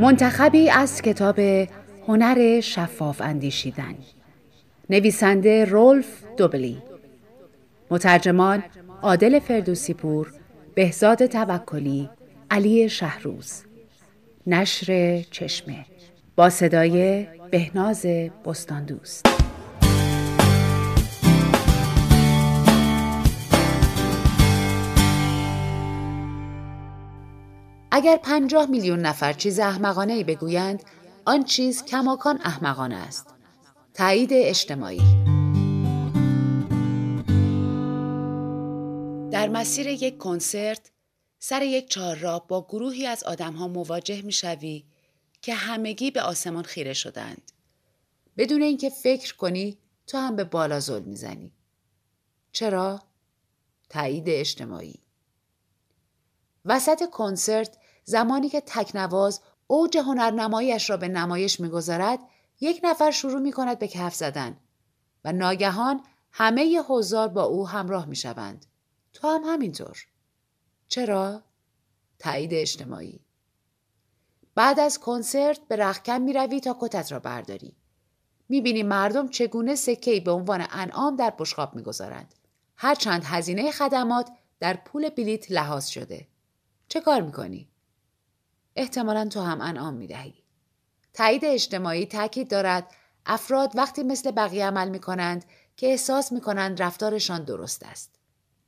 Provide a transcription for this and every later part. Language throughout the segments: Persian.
منتخبی از کتاب هنر شفاف اندیشیدن. نویسنده رولف دوبلی. مترجمان عادل فردوسی پور بهزاد توکلی علی شهروز. نشر چشمه. با صدای بهناز بستاندوست. اگر پنجاه میلیون نفر چیز احمقانه ای بگویند آن چیز کماکان احمقانه است. تایید اجتماعی. در مسیر یک کنسرت سر یک چهارراه با گروهی از آدمها مواجه می‌شوی که همگی به آسمان خیره شدند. بدون اینکه فکر کنی تو هم به بالا زل می‌زنی. چرا؟ تایید اجتماعی. وسط کنسرت زمانی که تکنواز اوج هنرنماییش را به نمایش می‌گذارد یک نفر شروع می کند به کف زدن و ناگهان همه حضار با او همراه می شوند. تو هم همینطور. چرا؟ تایید اجتماعی. بعد از کنسرت به رخکن می روی تا کتت را برداری. می بینی مردم چگونه سکهی به عنوان انعام در بشقاب می گذارند. هرچند هزینه خدمات در پول بلیت لحاظ شده. چه کار می کنی؟ احتمالا تو هم انعام می دهی. تایید اجتماعی تاکید دارد افراد وقتی مثل بقیه عمل می کنند که احساس می کنند رفتارشان درست است.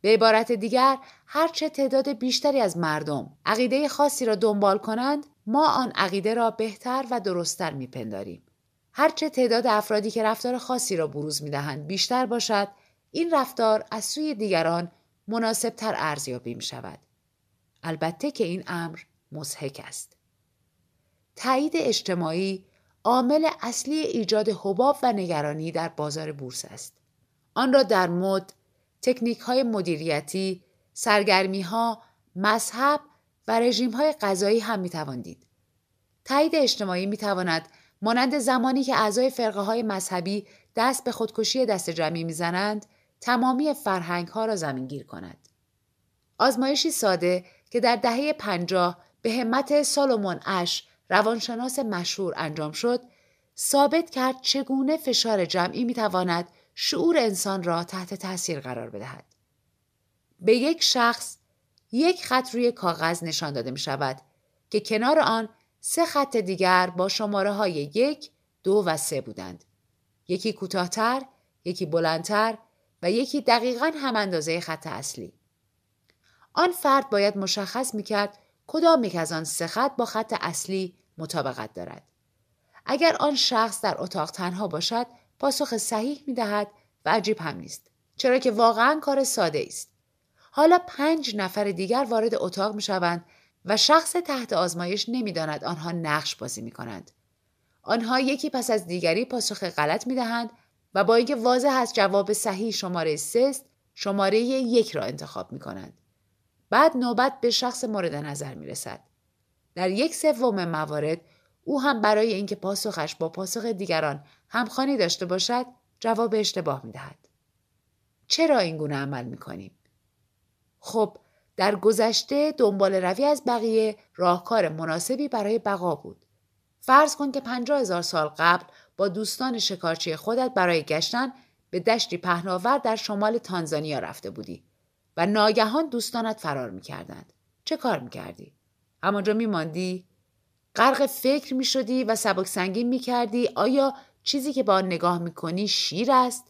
به عبارت دیگر هرچه تعداد بیشتری از مردم عقیده خاصی را دنبال کنند ما آن عقیده را بهتر و درستتر میپنداریم هرچه تعداد افرادی که رفتار خاصی را بروز می‌دهند بیشتر باشد این رفتار از سوی دیگران مناسبتر ارزیابی می شود. البته که این امر مزهک است. تایید اجتماعی عامل اصلی ایجاد حباب و نگرانی در بازار بورس است. آن را در مد، تکنیک های مدیریتی، سرگرمی ها، مذهب و رژیم های غذایی هم می دید. تایید اجتماعی می تواند مانند زمانی که اعضای فرقه های مذهبی دست به خودکشی دست جمعی می‌زنند تمامی فرهنگ ها را زمین گیر کند. آزمایشی ساده که در دهه پنجاه به همت سالومون اش روانشناس مشهور انجام شد ثابت کرد چگونه فشار جمعی می‌تواند شعور انسان را تحت تاثیر قرار بدهد. به یک شخص یک خط روی کاغذ نشان داده می شود که کنار آن سه خط دیگر با شماره های یک، دو و سه بودند. یکی کوتاهتر، یکی بلندتر و یکی دقیقا هم اندازه خط اصلی. آن فرد باید مشخص می کرد کدام یک از آن سه خط با خط اصلی مطابقت دارد. اگر آن شخص در اتاق تنها باشد پاسخ صحیح می دهد و عجیب هم نیست. چرا که واقعا کار ساده است. حالا پنج نفر دیگر وارد اتاق می شوند و شخص تحت آزمایش نمی‌داند آنها نقش بازی می کنند. آنها یکی پس از دیگری پاسخ غلط می دهند و با اینکه واضح از جواب صحیح شماره سه شماره یک را انتخاب می کنند. بعد نوبت به شخص مورد نظر می رسد. در یک سوم موارد او هم برای اینکه پاسخش با پاسخ دیگران همخوانی داشته باشد جواب اشتباه می دهد. چرا این گونه عمل می کنیم؟ خب در گذشته دنبال روی از بقیه راهکار مناسبی برای بقا بود. فرض کن که پنجاه هزار سال قبل با دوستان شکارچی خودت برای گشتن به دشتی پهناور در شمال تانزانیا رفته بودی و ناگهان دوستانت فرار می‌کردند. چه کار می‌کردی؟ همانجا میماندی؟ غرق فکر می‌شدی و سبک سنگین می‌کردی آیا چیزی که با آن نگاه می‌کنی شیر است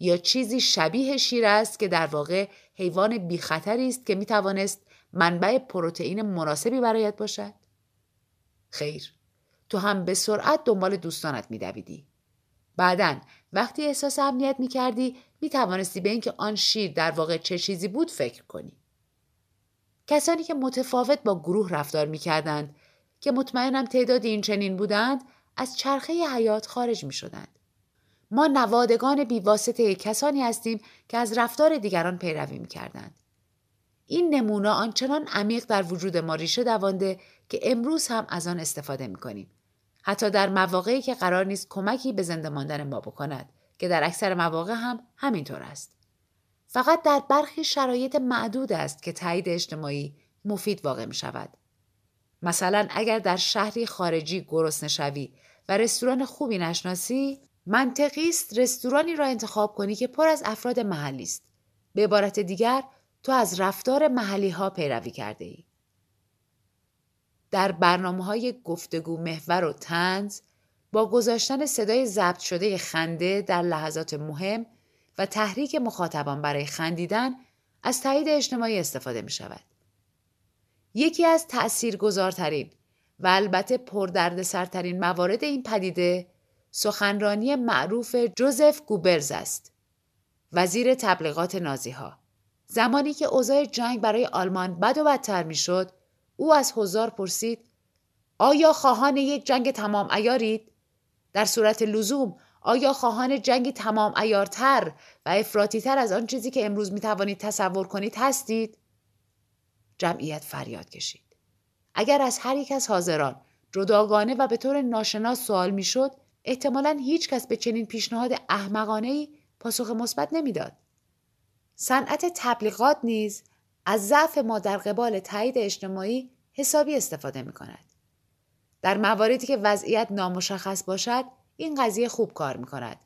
یا چیزی شبیه شیر است که در واقع حیوان بی خطری است که می توانست منبع پروتئین مناسبی برایت باشد؟ خیر تو هم به سرعت دنبال دوستانت می دویدی. بعدا وقتی احساس امنیت می کردی می توانستی به اینکه آن شیر در واقع چه چیزی بود فکر کنی. کسانی که متفاوت با گروه رفتار می کردند که مطمئنم تعداد این چنین بودند از چرخه حیات خارج می شدند. ما نوادگان بیواسطه کسانی هستیم که از رفتار دیگران پیروی می کردند. این نمونه آنچنان عمیق در وجود ما ریشه دوانده که امروز هم از آن استفاده می کنیم. حتی در مواقعی که قرار نیست کمکی به زنده ماندن ما بکند که در اکثر مواقع هم همینطور است. فقط در برخی شرایط معدود است که تایید اجتماعی مفید واقع می شود. مثلا اگر در شهری خارجی گرسنه شوی و رستوران خوبی نشناسی منطقی است رستورانی را انتخاب کنی که پر از افراد محلی است به عبارت دیگر تو از رفتار محلی ها پیروی کرده ای. در برنامه های گفتگو محور و تنز با گذاشتن صدای ضبط شده خنده در لحظات مهم و تحریک مخاطبان برای خندیدن از تایید اجتماعی استفاده می شود. یکی از تأثیرگذارترین و البته پردردسرترین موارد این پدیده سخنرانی معروف جوزف گوبرز است. وزیر تبلیغات نازی ها. زمانی که اوضاع جنگ برای آلمان بد و بدتر می‌شد او از حضار پرسید آیا خواهان یک جنگ تمام ایارید؟ در صورت لزوم آیا خواهان جنگی تمام ایارتر و افراتیتر از آن چیزی که امروز می توانید تصور کنید هستید؟ جمعیت فریاد کشید. اگر از هر یک از حاضران جداگانه و به طور ناشناس سوال می‌شد احتمالا هیچ کس به چنین پیشنهاد احمقانه ای پاسخ مثبت نمی‌داد. صنعت تبلیغات نیز از ضعف ما در قبال تایید اجتماعی حسابی استفاده می کند. در مواردی که وضعیت نامشخص باشد این قضیه خوب کار می کند.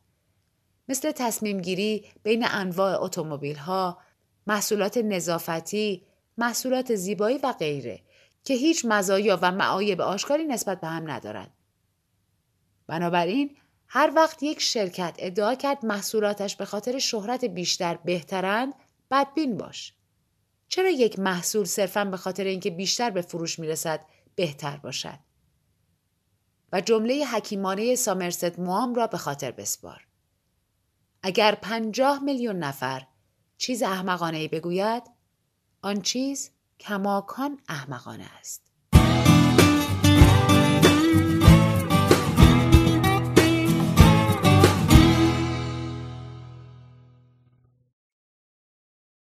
مثل تصمیم گیری بین انواع اتومبیل ها، محصولات نظافتی، محصولات زیبایی و غیره که هیچ مزایا و معایب آشکاری نسبت به هم ندارند. بنابراین هر وقت یک شرکت ادعا کرد محصولاتش به خاطر شهرت بیشتر بهترند بدبین باش. چرا یک محصول صرفا به خاطر اینکه بیشتر به فروش می‌رسد بهتر باشد؟ و جمله حکیمانه سامرست موام را به خاطر بسپار. اگر پنجاه میلیون نفر چیز احمقانه ای بگوید آن چیز کماکان احمقانه است.